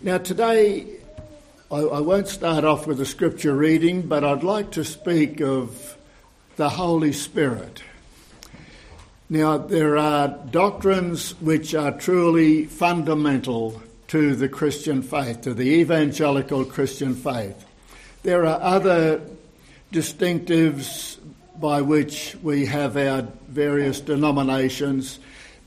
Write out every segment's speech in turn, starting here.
Now, today, I, I, won't start off with a scripture reading, but I'd like to speak of the Holy Spirit. Now, there are doctrines which are truly fundamental to the Christian faith, to the evangelical Christian faith. There are other distinctives by which we have our various denominations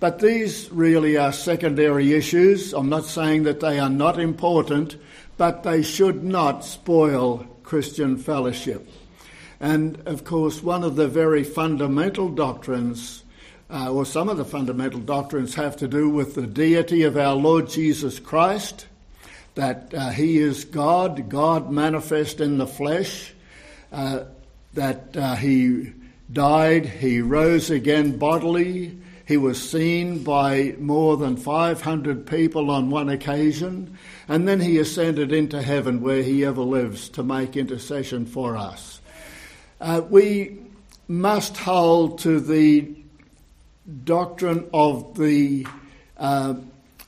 but these really are secondary issues. I'm not saying that they are not important, but they should not spoil Christian fellowship. And of course, one of the very fundamental doctrines, uh, or some of the fundamental doctrines, have to do with the deity of our Lord Jesus Christ, that uh, He is God, God manifest in the flesh, uh, that uh, He died, He rose again bodily, he was seen by more than 500 people on one occasion, and then he ascended into heaven where he ever lives to make intercession for us. Uh, we must hold to the doctrine of the uh,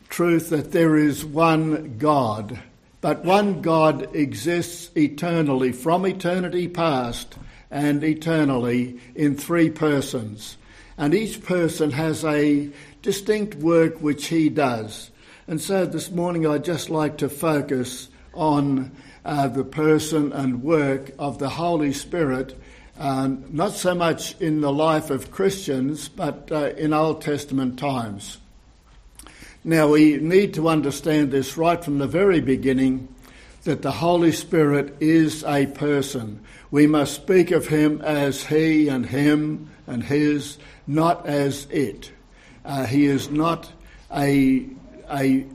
truth that there is one God, but one God exists eternally, from eternity past and eternally, in three persons and each person has a distinct work which he does. And so this morning I'd just like to focus on uh, the person and work of the Holy Spirit, uh, not so much in the life of Christians, but uh, in Old Testament times. Now we need to understand this right from the very beginning that the Holy Spirit is a person. We must speak of him as he and him and his not as it. Uh, he is not a, a,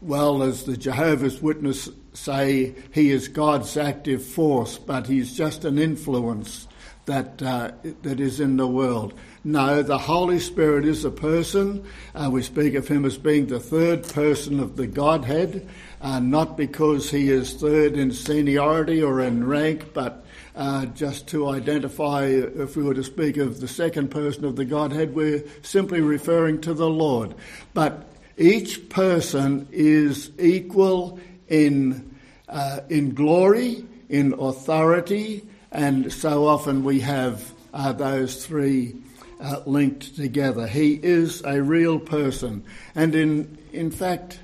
well, as the Jehovah's Witness say, he is God's active force, but he's just an influence that, uh, that is in the world. No, the Holy Spirit is a person. Uh, we speak of him as being the third person of the Godhead, uh, not because he is third in seniority or in rank, but uh, just to identify, if we were to speak of the second person of the Godhead, we're simply referring to the Lord. But each person is equal in, uh, in glory, in authority, and so often we have uh, those three uh, linked together. He is a real person. And in, in fact,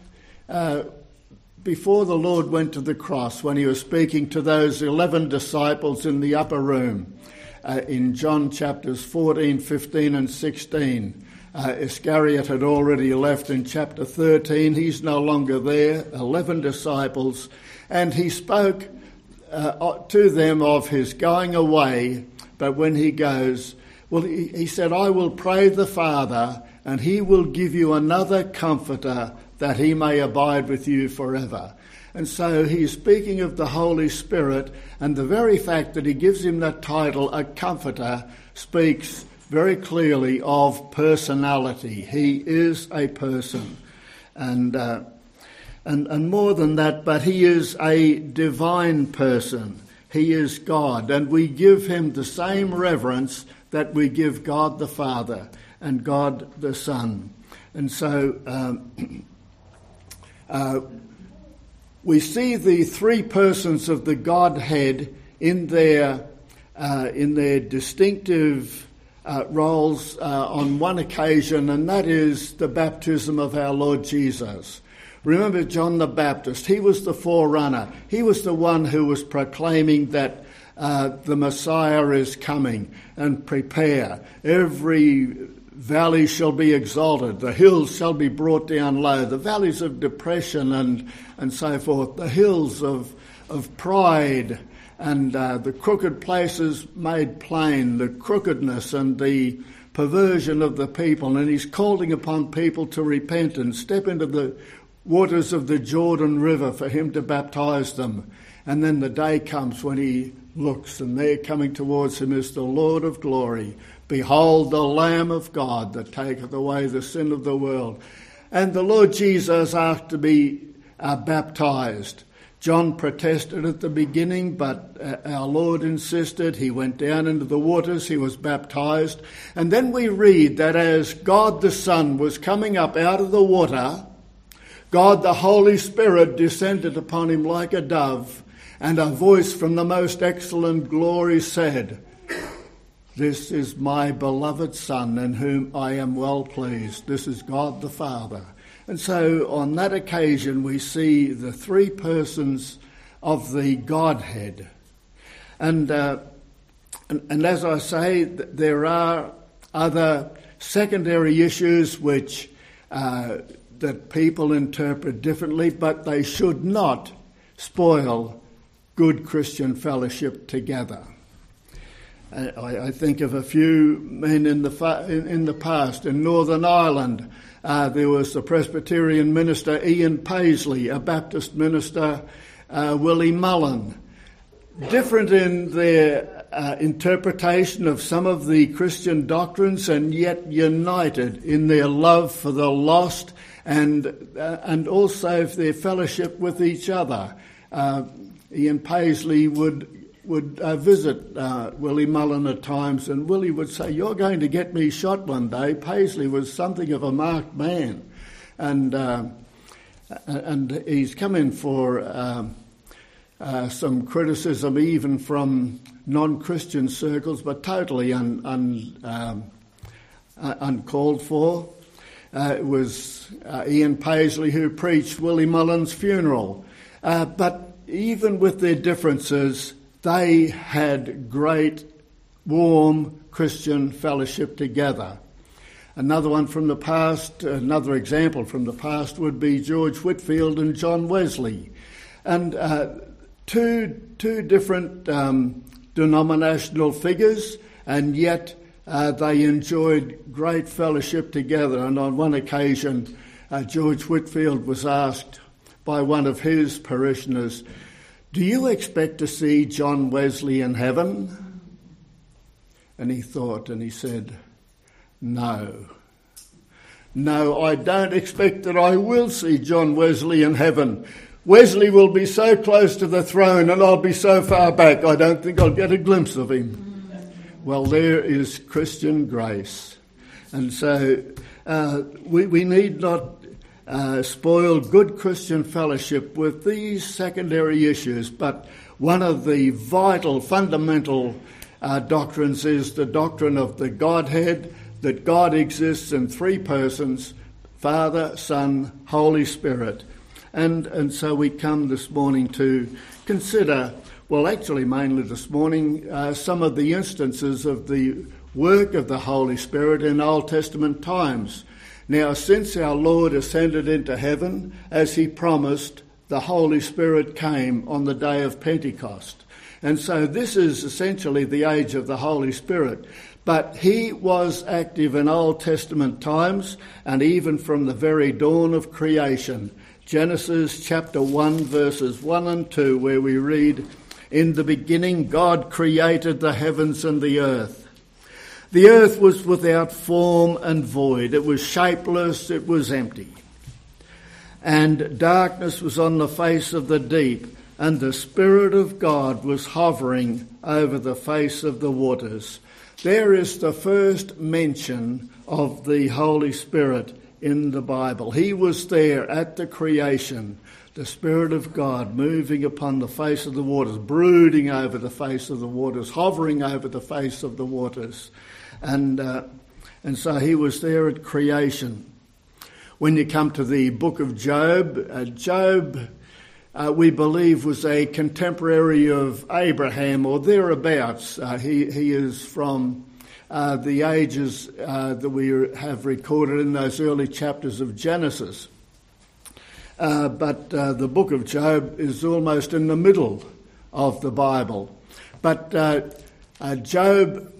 uh, before the Lord went to the cross, when he was speaking to those 11 disciples in the upper room uh, in John chapters 14, 15, and 16, uh, Iscariot had already left in chapter 13. He's no longer there, 11 disciples, and he spoke uh, to them of his going away. But when he goes, well, he, he said, I will pray the Father, and he will give you another comforter that he may abide with you forever. And so he's speaking of the Holy Spirit, and the very fact that he gives him that title, a comforter, speaks very clearly of personality. He is a person. And, uh, and, and more than that, but he is a divine person. He is God, and we give him the same reverence that we give God the Father and God the Son. And so um, Uh, we see the three persons of the Godhead in their, uh, in their distinctive uh, roles uh, on one occasion, and that is the baptism of our Lord Jesus. Remember John the Baptist, he was the forerunner. He was the one who was proclaiming that uh, the Messiah is coming and prepare. Every valley shall be exalted, the hills shall be brought down low, the valleys of depression and, and so forth, the hills of, of pride and uh, the crooked places made plain, the crookedness and the perversion of the people. And he's calling upon people to repent and step into the waters of the Jordan River for him to baptize them. And then the day comes when he looks, and there coming towards him is the Lord of glory Behold the Lamb of God that taketh away the sin of the world. And the Lord Jesus asked to be uh, baptized. John protested at the beginning, but uh, our Lord insisted. He went down into the waters, he was baptized. And then we read that as God the Son was coming up out of the water, God the Holy Spirit descended upon him like a dove, and a voice from the most excellent glory said, This is my beloved Son, in whom I am well pleased. This is God the Father. And so on that occasion, we see the three persons of the Godhead. And, uh, and, and, as I say, there are other secondary issues which uh, that people interpret differently, but they should not spoil good Christian fellowship together. I, I think of a few men in the, fa- in, the past in Northern Ireland. Uh, there was the Presbyterian minister Ian Paisley, a Baptist minister uh, Willie Mullen. Different in their uh, interpretation of some of the Christian doctrines, and yet united in their love for the lost and, uh, and also their fellowship with each other. Uh, Ian Paisley would would uh, visit uh, Willie Mullen at times, and Willie would say, "You're going to get me shot one day." Paisley was something of a marked man, and uh, and he's come in for um, uh, some criticism, even from non-Christian circles, but totally un, un, um, uh, uncalled for. Uh, it was uh, Ian Paisley who preached Willie Mullins' funeral. Uh, but even with their differences, they had great, warm Christian fellowship together. Another one from the past, another example from the past would be George Whitefield and John Wesley. And uh, two, two different um, denominational figures, and yet uh, they enjoyed great fellowship together. And on one occasion, uh, George Whitefield was asked by one of his parishioners, Do you expect to see John Wesley in heaven? And he thought and he said, No. No, I don't expect that I will see John Wesley in heaven. Wesley will be so close to the throne and I'll be so far back I don't think I'll get a glimpse of him. Well, there is Christian grace. And so uh, we, we need not uh, spoil good Christian fellowship with these secondary issues, but one of the vital, fundamental uh, doctrines is the doctrine of the Godhead, that God exists in three persons Father, Son, Holy Spirit. And, and so we come this morning to consider well, actually, mainly this morning, uh, some of the instances of the work of the Holy Spirit in Old Testament times. Now, since our Lord ascended into heaven, as he promised, the Holy Spirit came on the day of Pentecost. And so this is essentially the age of the Holy Spirit. But he was active in Old Testament times and even from the very dawn of creation. Genesis chapter 1, verses 1 and 2, where we read, in the beginning, God created the heavens and the earth. The earth was without form and void. It was shapeless, it was empty. And darkness was on the face of the deep, and the Spirit of God was hovering over the face of the waters. There is the first mention of the Holy Spirit in the Bible. He was there at the creation the Spirit of God moving upon the face of the waters, brooding over the face of the waters, hovering over the face of the waters. And, uh, and so he was there at creation. When you come to the book of Job, uh, Job, uh, we believe, was a contemporary of Abraham or thereabouts. Uh, he, he is from uh, the ages uh, that we have recorded in those early chapters of Genesis. Uh, but uh, the book of Job is almost in the middle of the Bible. But uh, uh Job,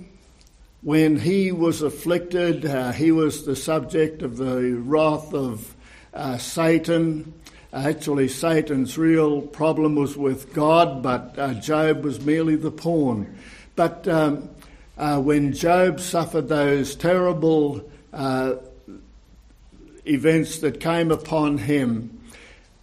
when he was afflicted, uh, he was the subject of the wrath of Satan. Actually, Satan's real problem was with God, but Job was merely the pawn. But um, when Job suffered those terrible events that came upon him,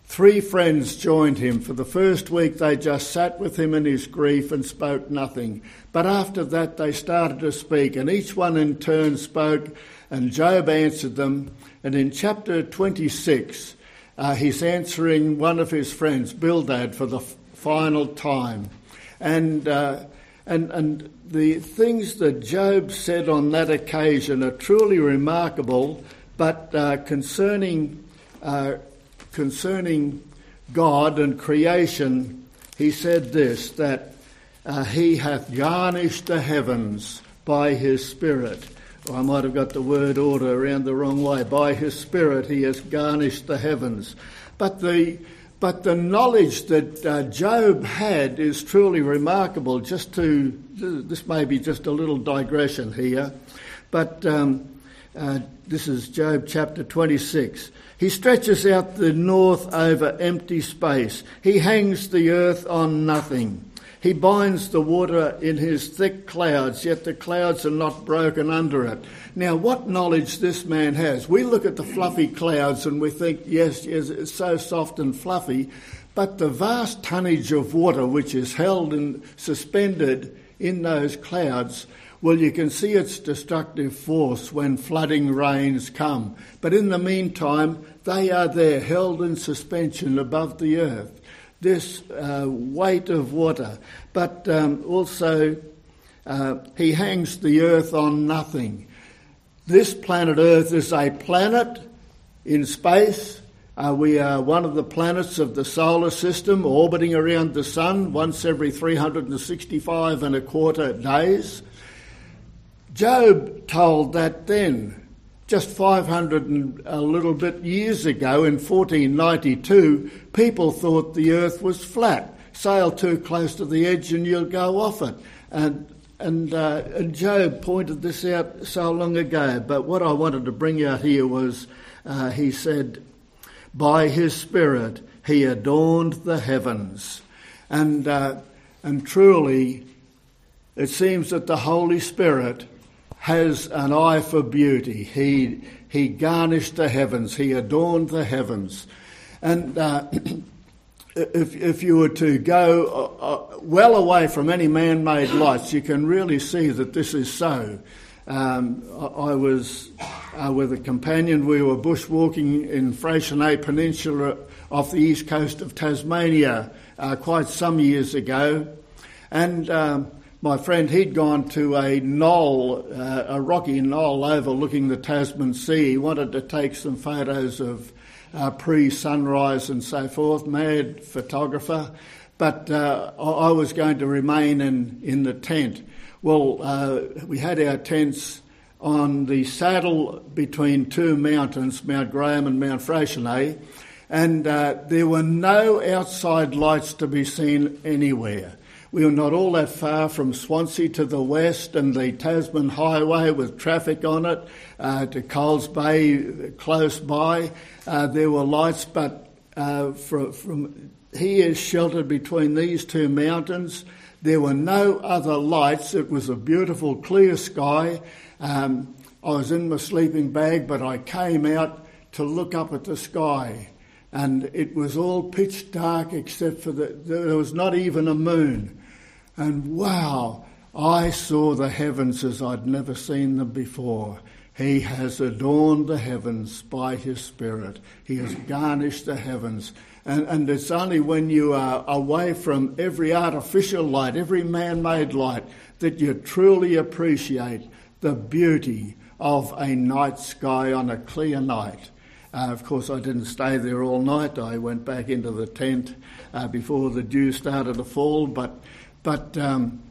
Three friends joined him. For the first week, they just sat with him in his grief and spoke nothing. But after that, they started to speak, and each one in turn spoke, and Job answered them. And in chapter 26, uh, he's answering one of his friends, Bildad, for the f- final time. And, uh, and, and the things that Job said on that occasion are truly remarkable, but uh, concerning, uh, concerning God and creation, he said this that uh, he hath garnished the heavens by his Spirit. Or I might have got the word order around the wrong way. By his Spirit he has garnished the heavens. But the, but the knowledge that uh, Job had is truly remarkable. Just to, this may be just a little digression here, but um, uh, this is Job chapter 26. He stretches out the north over empty space. He hangs the earth on nothing. He binds the water in his thick clouds, yet the clouds are not broken under it. Now, what knowledge this man has. We look at the fluffy clouds and we think, yes, yes, it's so soft and fluffy, but the vast tonnage of water which is held and suspended in those clouds, well, you can see its destructive force when flooding rains come. But in the meantime, they are there, held in suspension above the earth this uh, weight of water, but um, also uh, he hangs the earth on nothing. This planet Earth is a planet in space. Uh, we are one of the planets of the solar system orbiting around the sun once every 365 and a quarter days. Job told that then just 500 and a little bit years ago, in 1492, people thought the earth was flat. Sail too close to the edge and you'll go off it. And, and, uh, and Job pointed this out so long ago. But what I wanted to bring out here was uh, he said, By his Spirit he adorned the heavens. And, uh, and truly, it seems that the Holy Spirit has an eye for beauty. He, he garnished the heavens, he adorned the heavens. And uh, if, if you were to go uh, uh, well away from any man made lights, you can really see that this is so. Um, I, was uh, with a companion, we were bushwalking in Freycinet Peninsula off the east coast of Tasmania uh, quite some years ago. And um, my friend, he'd gone to a knoll, uh, a rocky knoll overlooking the Tasman Sea. He wanted to take some photos of uh, pre sunrise and so forth, mad photographer. But uh, I was going to remain in, in the tent. Well, uh, we had our tents on the saddle between two mountains, Mount Graham and Mount Freycinet, and uh, there were no outside lights to be seen anywhere. We were not all that far from Swansea to the west and the Tasman Highway with traffic on it uh, to Coles Bay close by. Uh, there were lights, but uh, from, from here, sheltered between these two mountains, there were no other lights. It was a beautiful, clear sky. Um, I was in my sleeping bag, but I came out to look up at the sky and it was all pitch dark except for the, there was not even a moon. And wow, I saw the heavens as I'd never seen them before. He has adorned the heavens by His Spirit. He has garnished the heavens. And, and it's only when you are away from every artificial light, every man made light, that you truly appreciate the beauty of a night sky on a clear night. Uh, of course, I didn't stay there all night. I went back into the tent uh, before the dew started to fall, but but um,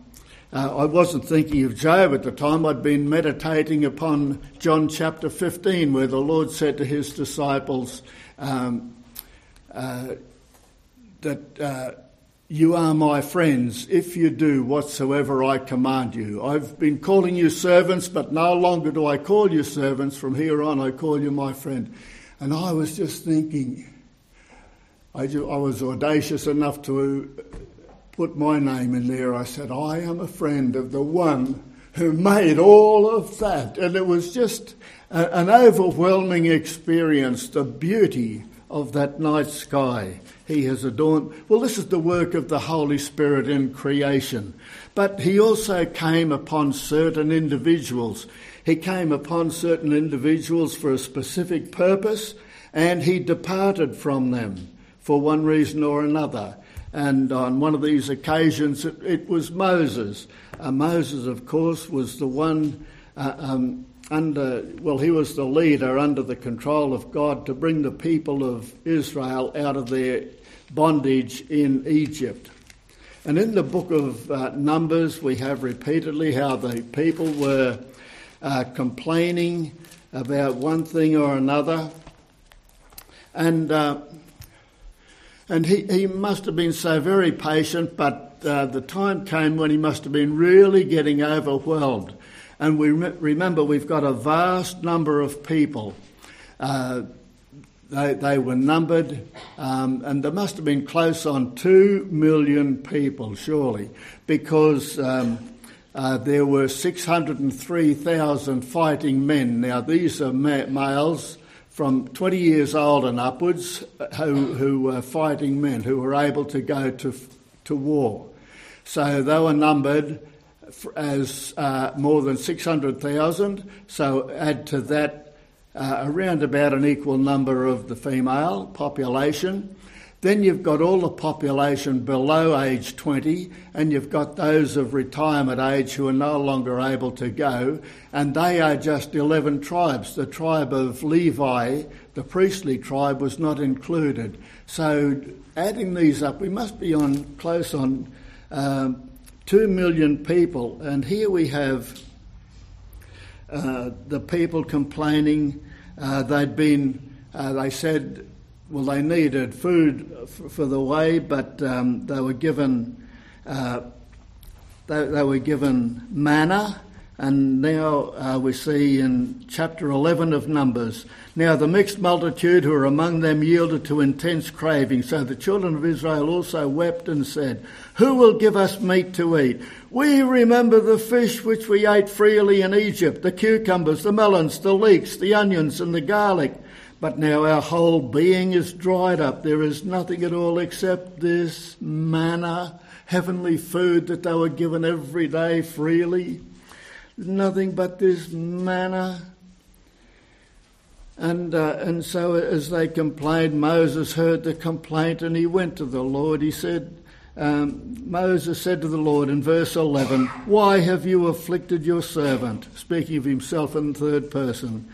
uh, I wasn't thinking of Job at the time. I'd been meditating upon John chapter 15, where the Lord said to his disciples um, uh, that uh, you are my friends if you do whatsoever I command you. I've been calling you servants, but no longer do I call you servants. From here on, I call you my friend. And I was just thinking, I, I was audacious enough to put my name in there. I said, I am a friend of the one who made all of that. And it was just a, an overwhelming experience, the beauty of that night sky he has adorned. Well, this is the work of the Holy Spirit in creation. But he also came upon certain individuals. He came upon certain individuals for a specific purpose and he departed from them for one reason or another. And on one of these occasions, it, it was Moses. Uh, Moses, of course, was the one uh, um, under, well, he was the leader under the control of God to bring the people of Israel out of their bondage in Egypt. And in the book of uh, Numbers, we have repeatedly how the people were uh, complaining about one thing or another. And, uh, and he, he must have been so very patient, but uh, the time came when he must have been really getting overwhelmed. And we re- remember we've got a vast number of people. Uh, they, they were numbered, um, and there must have been close on two million people, surely, because um, uh, there were 603,000 fighting men. Now, these are ma- males from 20 years old and upwards who, who were fighting men who were able to go to, to war. So they were numbered as uh, more than 600,000. So add to that uh, around about an equal number of the female population. Then you've got all the population below age 20, and you've got those of retirement age who are no longer able to go, and they are just 11 tribes. The tribe of Levi, the priestly tribe, was not included. So adding these up, we must be on close on um, 2 million people, and here we have uh, the people complaining uh, they'd been, uh, they said, well, they needed food for, the way, but um, they were given, uh, they, they, were given manna. And now uh, we see in chapter 11 of Numbers. Now the mixed multitude who were among them yielded to intense craving. So the children of Israel also wept and said, Who will give us meat to eat? We remember the fish which we ate freely in Egypt, the cucumbers, the melons, the leeks, the onions, and the garlic. But now our whole being is dried up. There is nothing at all except this manna, heavenly food that they were given every day freely. Nothing but this manna. And, uh, and so as they complained, Moses heard the complaint and he went to the Lord. He said, um, Moses said to the Lord in verse 11, Why have you afflicted your servant? Speaking of himself in third person.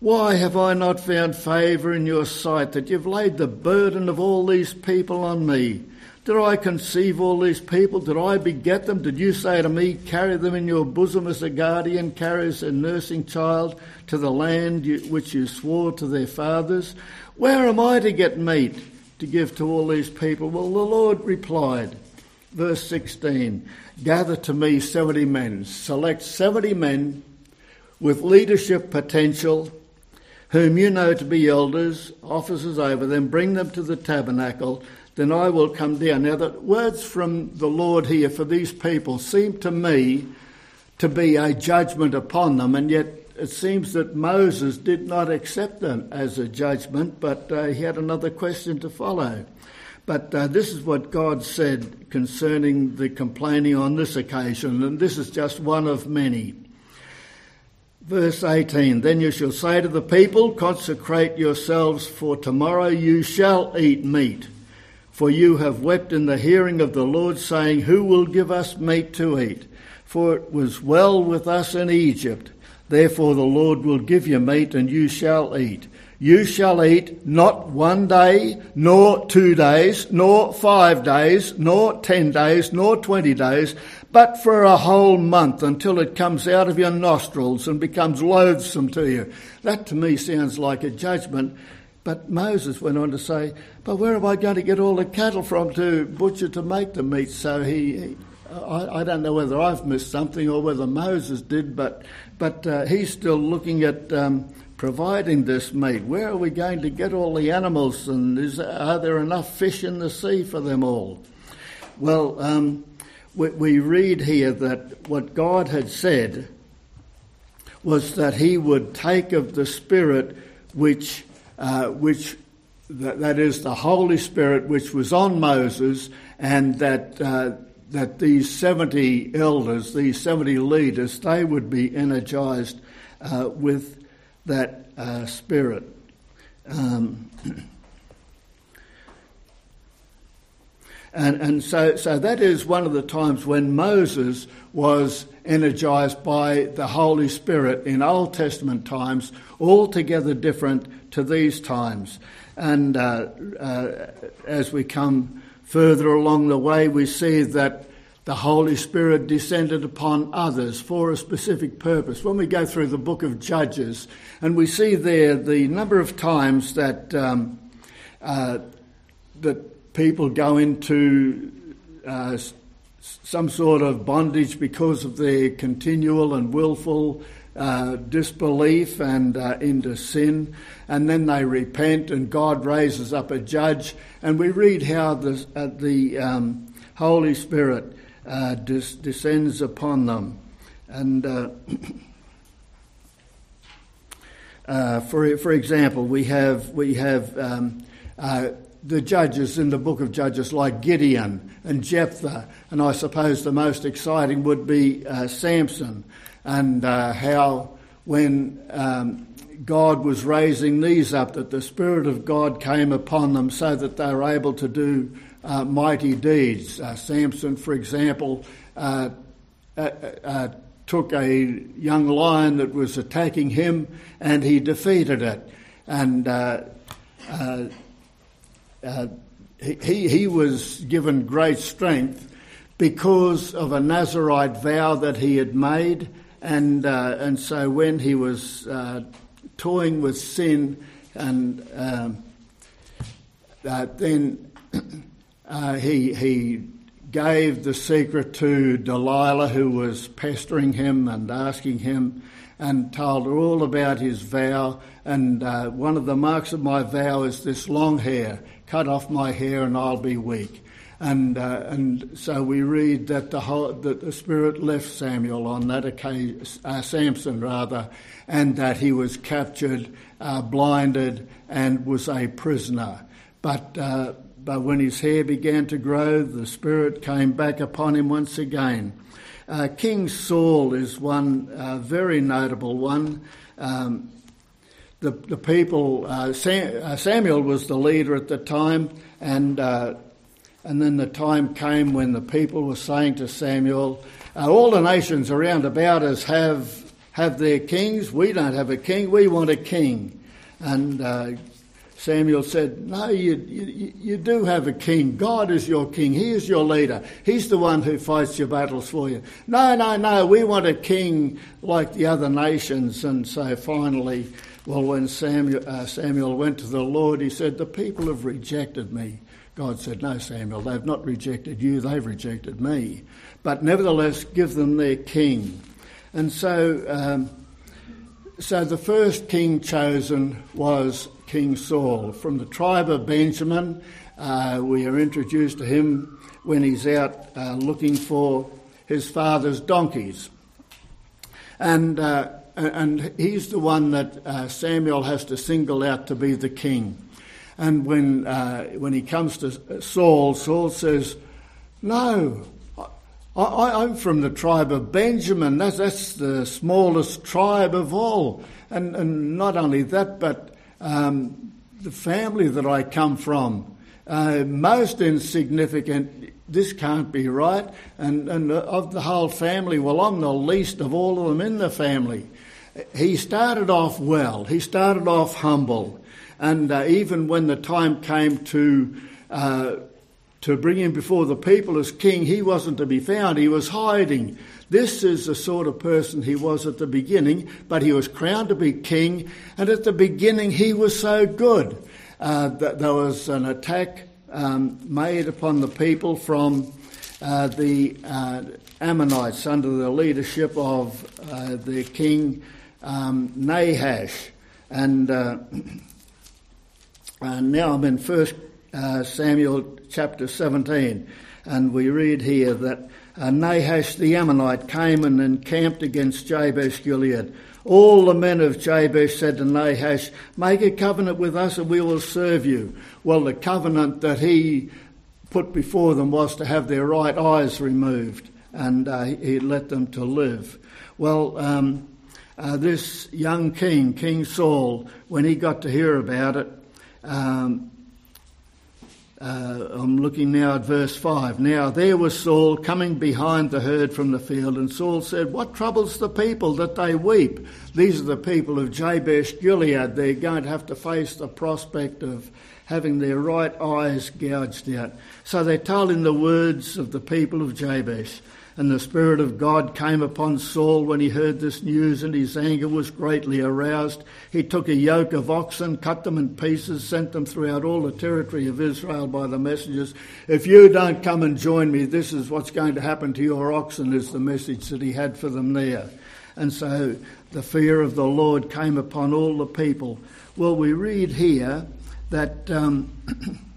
Why have I not found favour in your sight that you've laid the burden of all these people on me? Did I conceive all these people? Did I beget them? Did you say to me, Carry them in your bosom as a guardian carries a nursing child to the land which you swore to their fathers? Where am I to get meat? to give to all these people? Well, the Lord replied, verse 16 Gather to me 70 men, select 70 men with leadership potential, whom you know to be elders, officers over them, bring them to the tabernacle, then I will come down. Now, the words from the Lord here for these people seem to me to be a judgment upon them, and yet it seems that Moses did not accept them as a judgment, but uh, he had another question to follow. But uh, this is what God said concerning the complaining on this occasion, and this is just one of many. Verse 18 Then you shall say to the people, Consecrate yourselves, for tomorrow you shall eat meat. For you have wept in the hearing of the Lord, saying, Who will give us meat to eat? For it was well with us in Egypt Therefore the Lord will give you meat and you shall eat. You shall eat not one day, nor two days, nor five days, nor ten days, nor twenty days, but for a whole month until it comes out of your nostrils and becomes loathsome to you. That to me sounds like a judgment. But Moses went on to say, But where am I going to get all the cattle from to butcher to make the meat? So he, I, I, don't know whether I've missed something or whether Moses did, but but uh, he's still looking at um, providing this meat. Where are we going to get all the animals, and is, are there enough fish in the sea for them all? Well, um, we, we read here that what God had said was that He would take of the Spirit which uh, which that, that is the Holy Spirit which was on Moses, and that uh, that these 70 elders, these 70 leaders, they would be energized uh, with that uh, spirit. Um, and and so, so that is one of the times when Moses was energized by the Holy Spirit in Old Testament times, altogether different to these times. And uh, uh, as we come further along the way, we see that the Holy Spirit descended upon others for a specific purpose. When we go through the book of Judges, and we see there the number of times that um, uh, that people go into uh, some sort of bondage because of their continual and willful uh, disbelief and uh, into sin, and then they repent, and God raises up a judge, and we read how the uh, the um, Holy Spirit uh, des- descends upon them. And uh, for for example, we have we have um, uh, the judges in the book of Judges like Gideon and Jephthah, and I suppose the most exciting would be uh, Samson, and uh, how when um, God was raising these up, that the Spirit of God came upon them so that they were able to do uh, mighty deeds. Uh, Samson, for example, uh, uh, took a young lion that was attacking him and he defeated it. And he, he was given great strength because of a Nazarite vow that he had made. And, and so when he was toying with sin and um, then uh, he, he gave the secret to Delilah, who was pestering him and asking him, and told her all about his vow. And uh, one of the marks of my vow is this long hair. Cut off my hair, and I'll be weak. And uh, and so we read that the whole, that the Spirit left Samuel on that occasion, uh, Samson rather, and that he was captured, uh, blinded, and was a prisoner. But uh, but when his hair began to grow, the Spirit came back upon him once again. Uh, King Saul is one uh, very notable one. Um, the, the people, uh, Sam, uh, Samuel was the leader at the time, and, uh, and then the time came when the people were saying to Samuel, uh, All the nations around about us have, have their kings. We don't have a king, we want a king. And Samuel said, No, you, you, you, do have a king. God is your king. He is your leader. He's the one who fights your battles for you. No, no, no, we want a king like the other nations. And so finally, well, when Samuel, uh, Samuel went to the Lord, he said, The people have rejected me. God said, No, Samuel, they've not rejected you, they've rejected me. But nevertheless, give them their king. And so, um, so the first king chosen was King Saul. From the tribe of Benjamin, uh, we are introduced to him when he's out uh, looking for his father's donkeys. And, uh, and he's the one that uh, Samuel has to single out to be the king. And when, uh, when he comes to Saul, Saul says, No, I, am from the tribe of Benjamin. That's, that's the smallest tribe of all. And, and not only that, but um, the family that I come from, uh, most insignificant. This can't be right. And, and of the whole family, well, I'm the least of all of them in the family. He started off well. He started off humble. And uh, even when the time came to uh, to bring him before the people as king, he wasn't to be found. He was hiding. This is the sort of person he was at the beginning, but he was crowned to be king, and at the beginning he was so good. Uh, that there was an attack um, made upon the people from uh, the uh, Ammonites under the leadership of uh, the king um, Nahash. And, uh, now I'm in First uh, Samuel chapter 17, and we read here that uh, Nahash the Ammonite came and encamped against Jabesh Gilead. All the men of Jabesh said to Nahash, Make a covenant with us and we will serve you. Well, the covenant that he put before them was to have their right eyes removed and uh, he let them to live. Well, um, uh, this young king, King Saul, when he got to hear about it, Um, uh, I'm looking now at verse 5. Now there was Saul coming behind the herd from the field, and Saul said, What troubles the people that they weep? These are the people of Jabesh Gilead. They're going to have to face the prospect of having their right eyes gouged out. So they told him the words of the people of Jabesh. And the Spirit of God came upon Saul when he heard this news, and his anger was greatly aroused. He took a yoke of oxen, cut them in pieces, sent them throughout all the territory of Israel by the messengers. If you don't come and join me, this is what's going to happen to your oxen, is the message that he had for them there. And so the fear of the Lord came upon all the people. Well, we read here that. Um,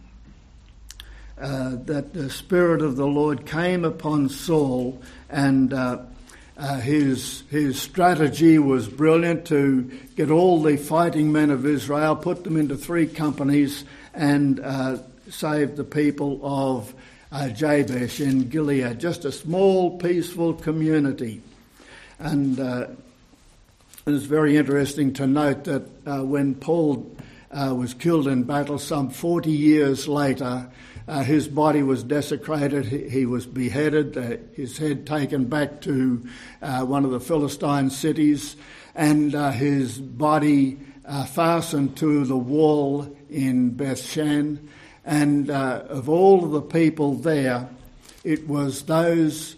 uh, that the Spirit of the Lord came upon Saul, and uh, uh, his, his strategy was brilliant to get all the fighting men of Israel, put them into three companies, and uh, save the people of uh, Jabesh in Gilead. Just a small, peaceful community. And it's very interesting to note that when Paul was killed in battle some 40 years later, uh, his body was desecrated. He, he was beheaded, uh, his head taken back to uh, one of the Philistine cities, and uh, his body uh, fastened to the wall in Bethshan. And uh, of all the people there, it was those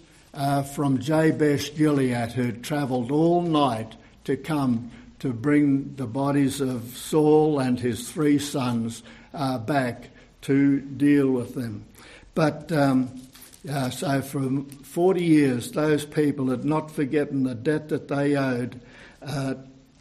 from Jabesh Gilead who travelled all night to come to bring the bodies of Saul and his three sons back to deal with them. But um, uh, so for 40 years, those people had not forgotten the debt that they owed uh,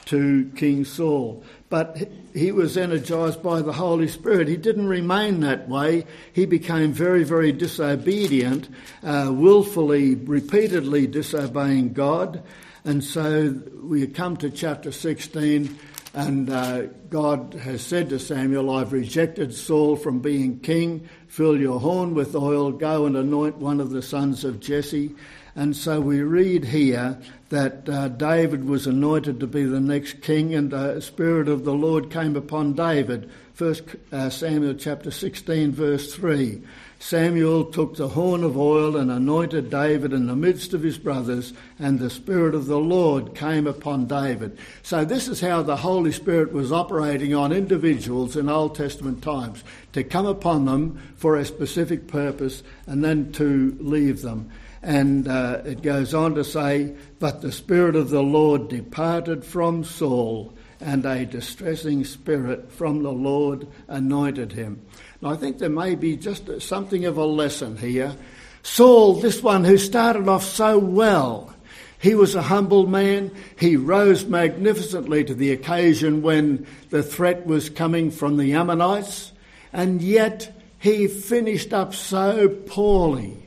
to King Saul. But he was energized by the Holy Spirit. He didn't remain that way. He became very, very disobedient, uh, willfully, repeatedly disobeying God. And so we come to chapter 16 and uh, God has said to Samuel, I've rejected Saul from being king. Fill your horn with oil, go and anoint one of the sons of Jesse. And so we read here that uh, David was anointed to be the next king, and the Spirit of the Lord came upon David. First uh, Samuel chapter 16, verse 3. Samuel took the horn of oil and anointed David in the midst of his brothers, and the Spirit of the Lord came upon David. So, this is how the Holy Spirit was operating on individuals in Old Testament times to come upon them for a specific purpose and then to leave them. And uh, it goes on to say, But the Spirit of the Lord departed from Saul, and a distressing spirit from the Lord anointed him. I think there may be just something of a lesson here. Saul, this one who started off so well, he was a humble man. He rose magnificently to the occasion when the threat was coming from the Ammonites, and yet he finished up so poorly.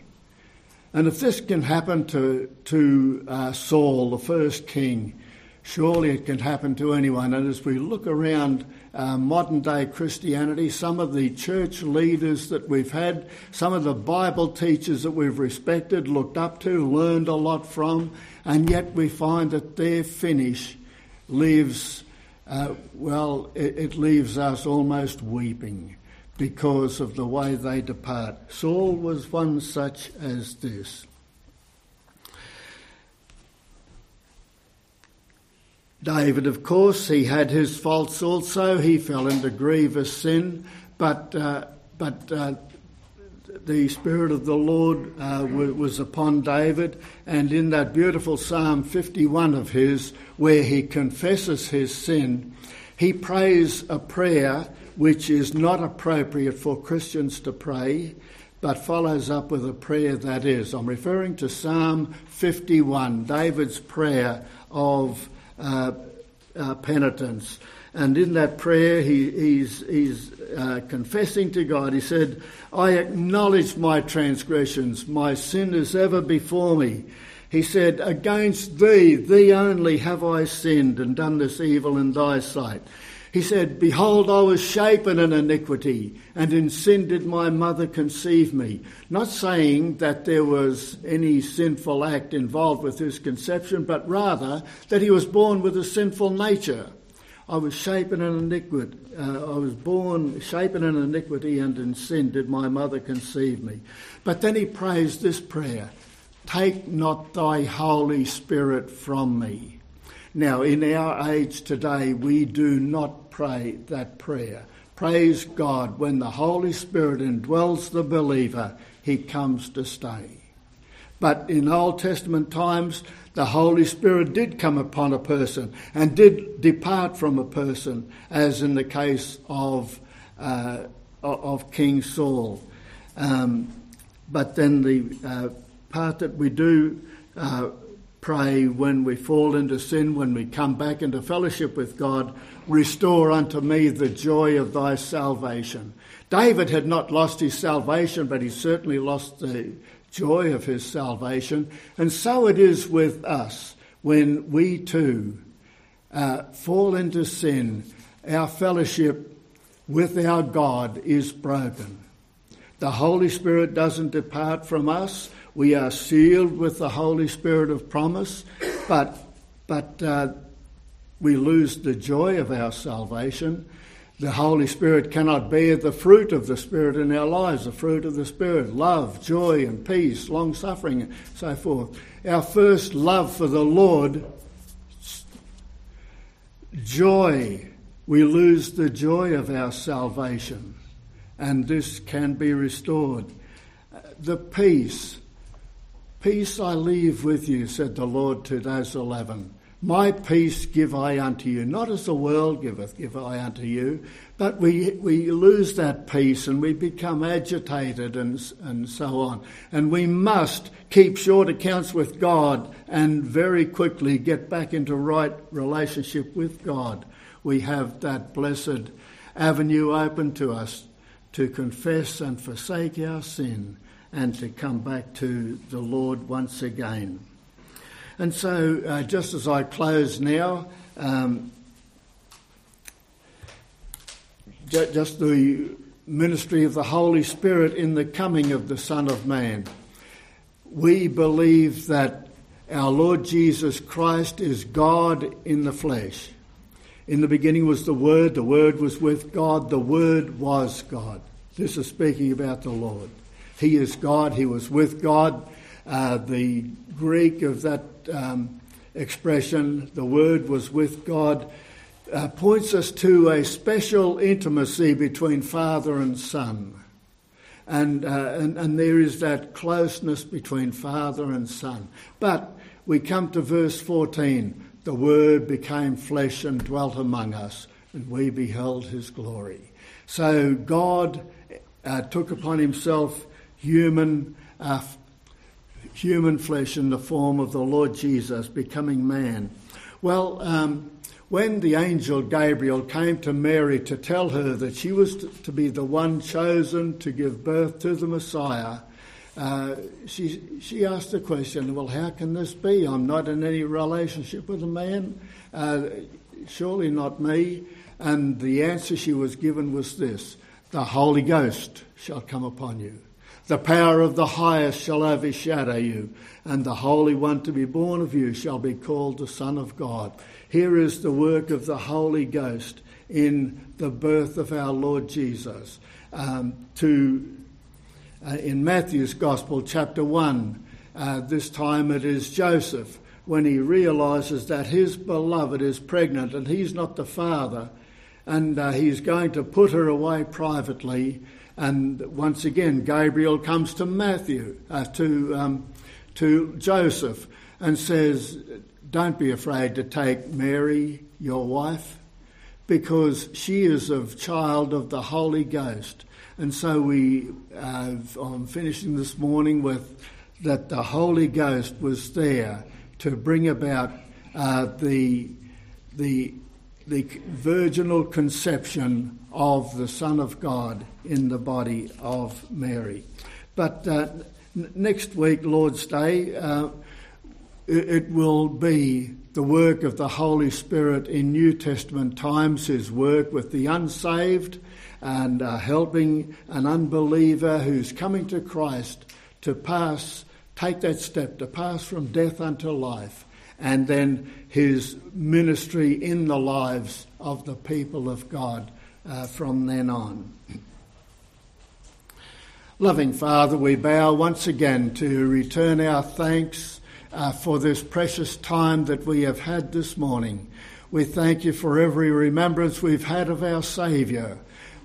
And if this can happen to, to uh, Saul, the first king, surely it can happen to anyone. And as we look around uh, modern day Christianity, some of the church leaders that we've had, some of the Bible teachers that we've respected, looked up to, learned a lot from, and yet we find that their finish leaves, uh, well, it, it leaves us almost weeping because of the way they depart. Saul was one such as this. David, of course, he had his faults also. He fell into grievous sin, but uh, but uh, the Spirit of the Lord uh, was upon David, and in that beautiful Psalm 51 of his, where he confesses his sin, he prays a prayer which is not appropriate for Christians to pray, but follows up with a prayer that is. I'm referring to Psalm 51, David's prayer of uh, uh, penitence. And in that prayer, he, he's, he's uh, confessing to God. He said, I acknowledge my transgressions. My sin is ever before me. He said, Against thee, thee only have I sinned and done this evil in thy sight. He said, Behold, I was shapen in iniquity, and in sin did my mother conceive me. Not saying that there was any sinful act involved with his conception, but rather that he was born with a sinful nature. I was shapen in iniquity. Uh, I was born shapen in iniquity, and in sin did my mother conceive me. But then he prays this prayer Take not thy Holy Spirit from me. Now, in our age today, we do not pray that prayer. Praise God, when the Holy Spirit indwells the believer, he comes to stay. But in Old Testament times, the Holy Spirit did come upon a person and did depart from a person, as in the case of, uh, of King Saul. Um, but then the uh, part that we do uh, pray when we fall into sin, when we come back into fellowship with God, restore unto me the joy of thy salvation. David had not lost his salvation, but he certainly lost the joy of his salvation. And so it is with us when we too uh, fall into sin, our fellowship with our God is broken. The Holy Spirit doesn't depart from us. We are sealed with the Holy Spirit of promise, but, but uh, we lose the joy of our salvation the Holy Spirit cannot bear the fruit of the Spirit in our lives, the fruit of the Spirit, love, joy, and peace, long suffering, and so forth. Our first love for the Lord, joy. We lose the joy of our salvation, and this can be restored. The peace. Peace I leave with you, said the Lord to those eleven. My peace give I unto you, not as the world giveth, give I unto you. But we, we lose that peace and we become agitated and, and so on. And we must keep short accounts with God and very quickly get back into right relationship with God. We have that blessed avenue open to us to confess and forsake our sin and to come back to the Lord once again. And so, uh, just as I close now, um, just the ministry of the Holy Spirit in the coming of the Son of Man. We believe that our Lord Jesus Christ is God in the flesh. In the beginning was the Word, the Word was with God, the Word was God. This is speaking about the Lord. He is God, He was with God. Uh, the Greek of that um, expression, the Word was with God, uh, points us to a special intimacy between Father and Son. And, uh, and, and there is that closeness between Father and Son. But we come to verse 14 the Word became flesh and dwelt among us, and we beheld his glory. So God uh, took upon himself human uh, human flesh in the form of the Lord Jesus, becoming man. Well, um, when the angel Gabriel came to Mary to tell her that she was to be the one chosen to give birth to the Messiah, uh, she, she asked the question, Well, how can this be? I'm not in any relationship with a man, uh, surely not me. And the answer she was given was this The Holy Ghost shall come upon you. The power of the highest shall overshadow you, and the Holy One to be born of you shall be called the Son of God. Here is the work of the Holy Ghost in the birth of our Lord Jesus. Um, to uh, in Matthew's Gospel, chapter one, uh, this time it is Joseph when he realizes that his beloved is pregnant and he's not the father, and uh, he's going to put her away privately and once again, Gabriel comes to Matthew, uh, to, um, to Joseph, and says, Don't be afraid to take Mary, your wife, because she is of child of the Holy Ghost. And so we, uh, I'm finishing this morning with that the Holy Ghost was there to bring about uh, the, the, the virginal conception of the Son of God in the body of Mary. But uh, n- next week, Lord's Day, uh, it, will be the work of the Holy Spirit in New Testament times, his work with the unsaved and uh, helping an unbeliever who's coming to Christ to pass, take that step, to pass from death unto life, and then his ministry in the lives of the people of God uh, from then on. Loving Father, we bow once again to return our thanks uh, for this precious time that we have had this morning. We thank you for every remembrance we've had of our Saviour.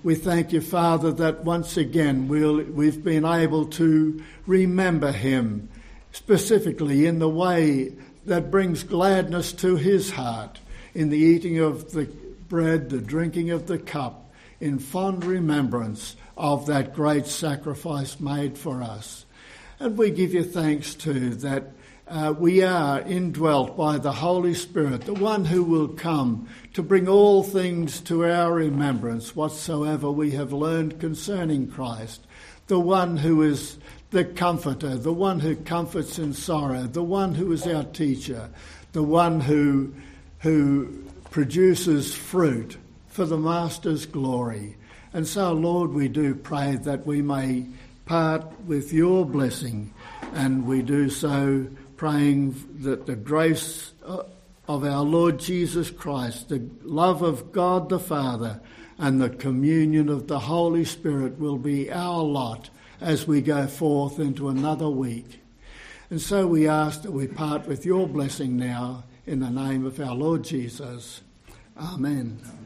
We thank you, Father, that once again we'll, we've been able to remember him specifically in the way that brings gladness to his heart, in the eating of the bread, the drinking of the cup, in fond remembrance of that great sacrifice made for us. And we give you thanks too that uh, we are indwelt by the Holy Spirit, the one who will come to bring all things to our remembrance, whatsoever we have learned concerning Christ, the one who is the comforter, the one who comforts in sorrow, the one who is our teacher, the one who, who produces fruit for the Master's glory. And so, Lord, we do pray that we may part with your blessing, and we do so praying that the grace uh, of our Lord Jesus Christ, the love of God the Father, and the communion of the Holy Spirit will be our lot as we go forth into another week. And so we ask that we part with your blessing now in the name of our Lord Jesus. Amen.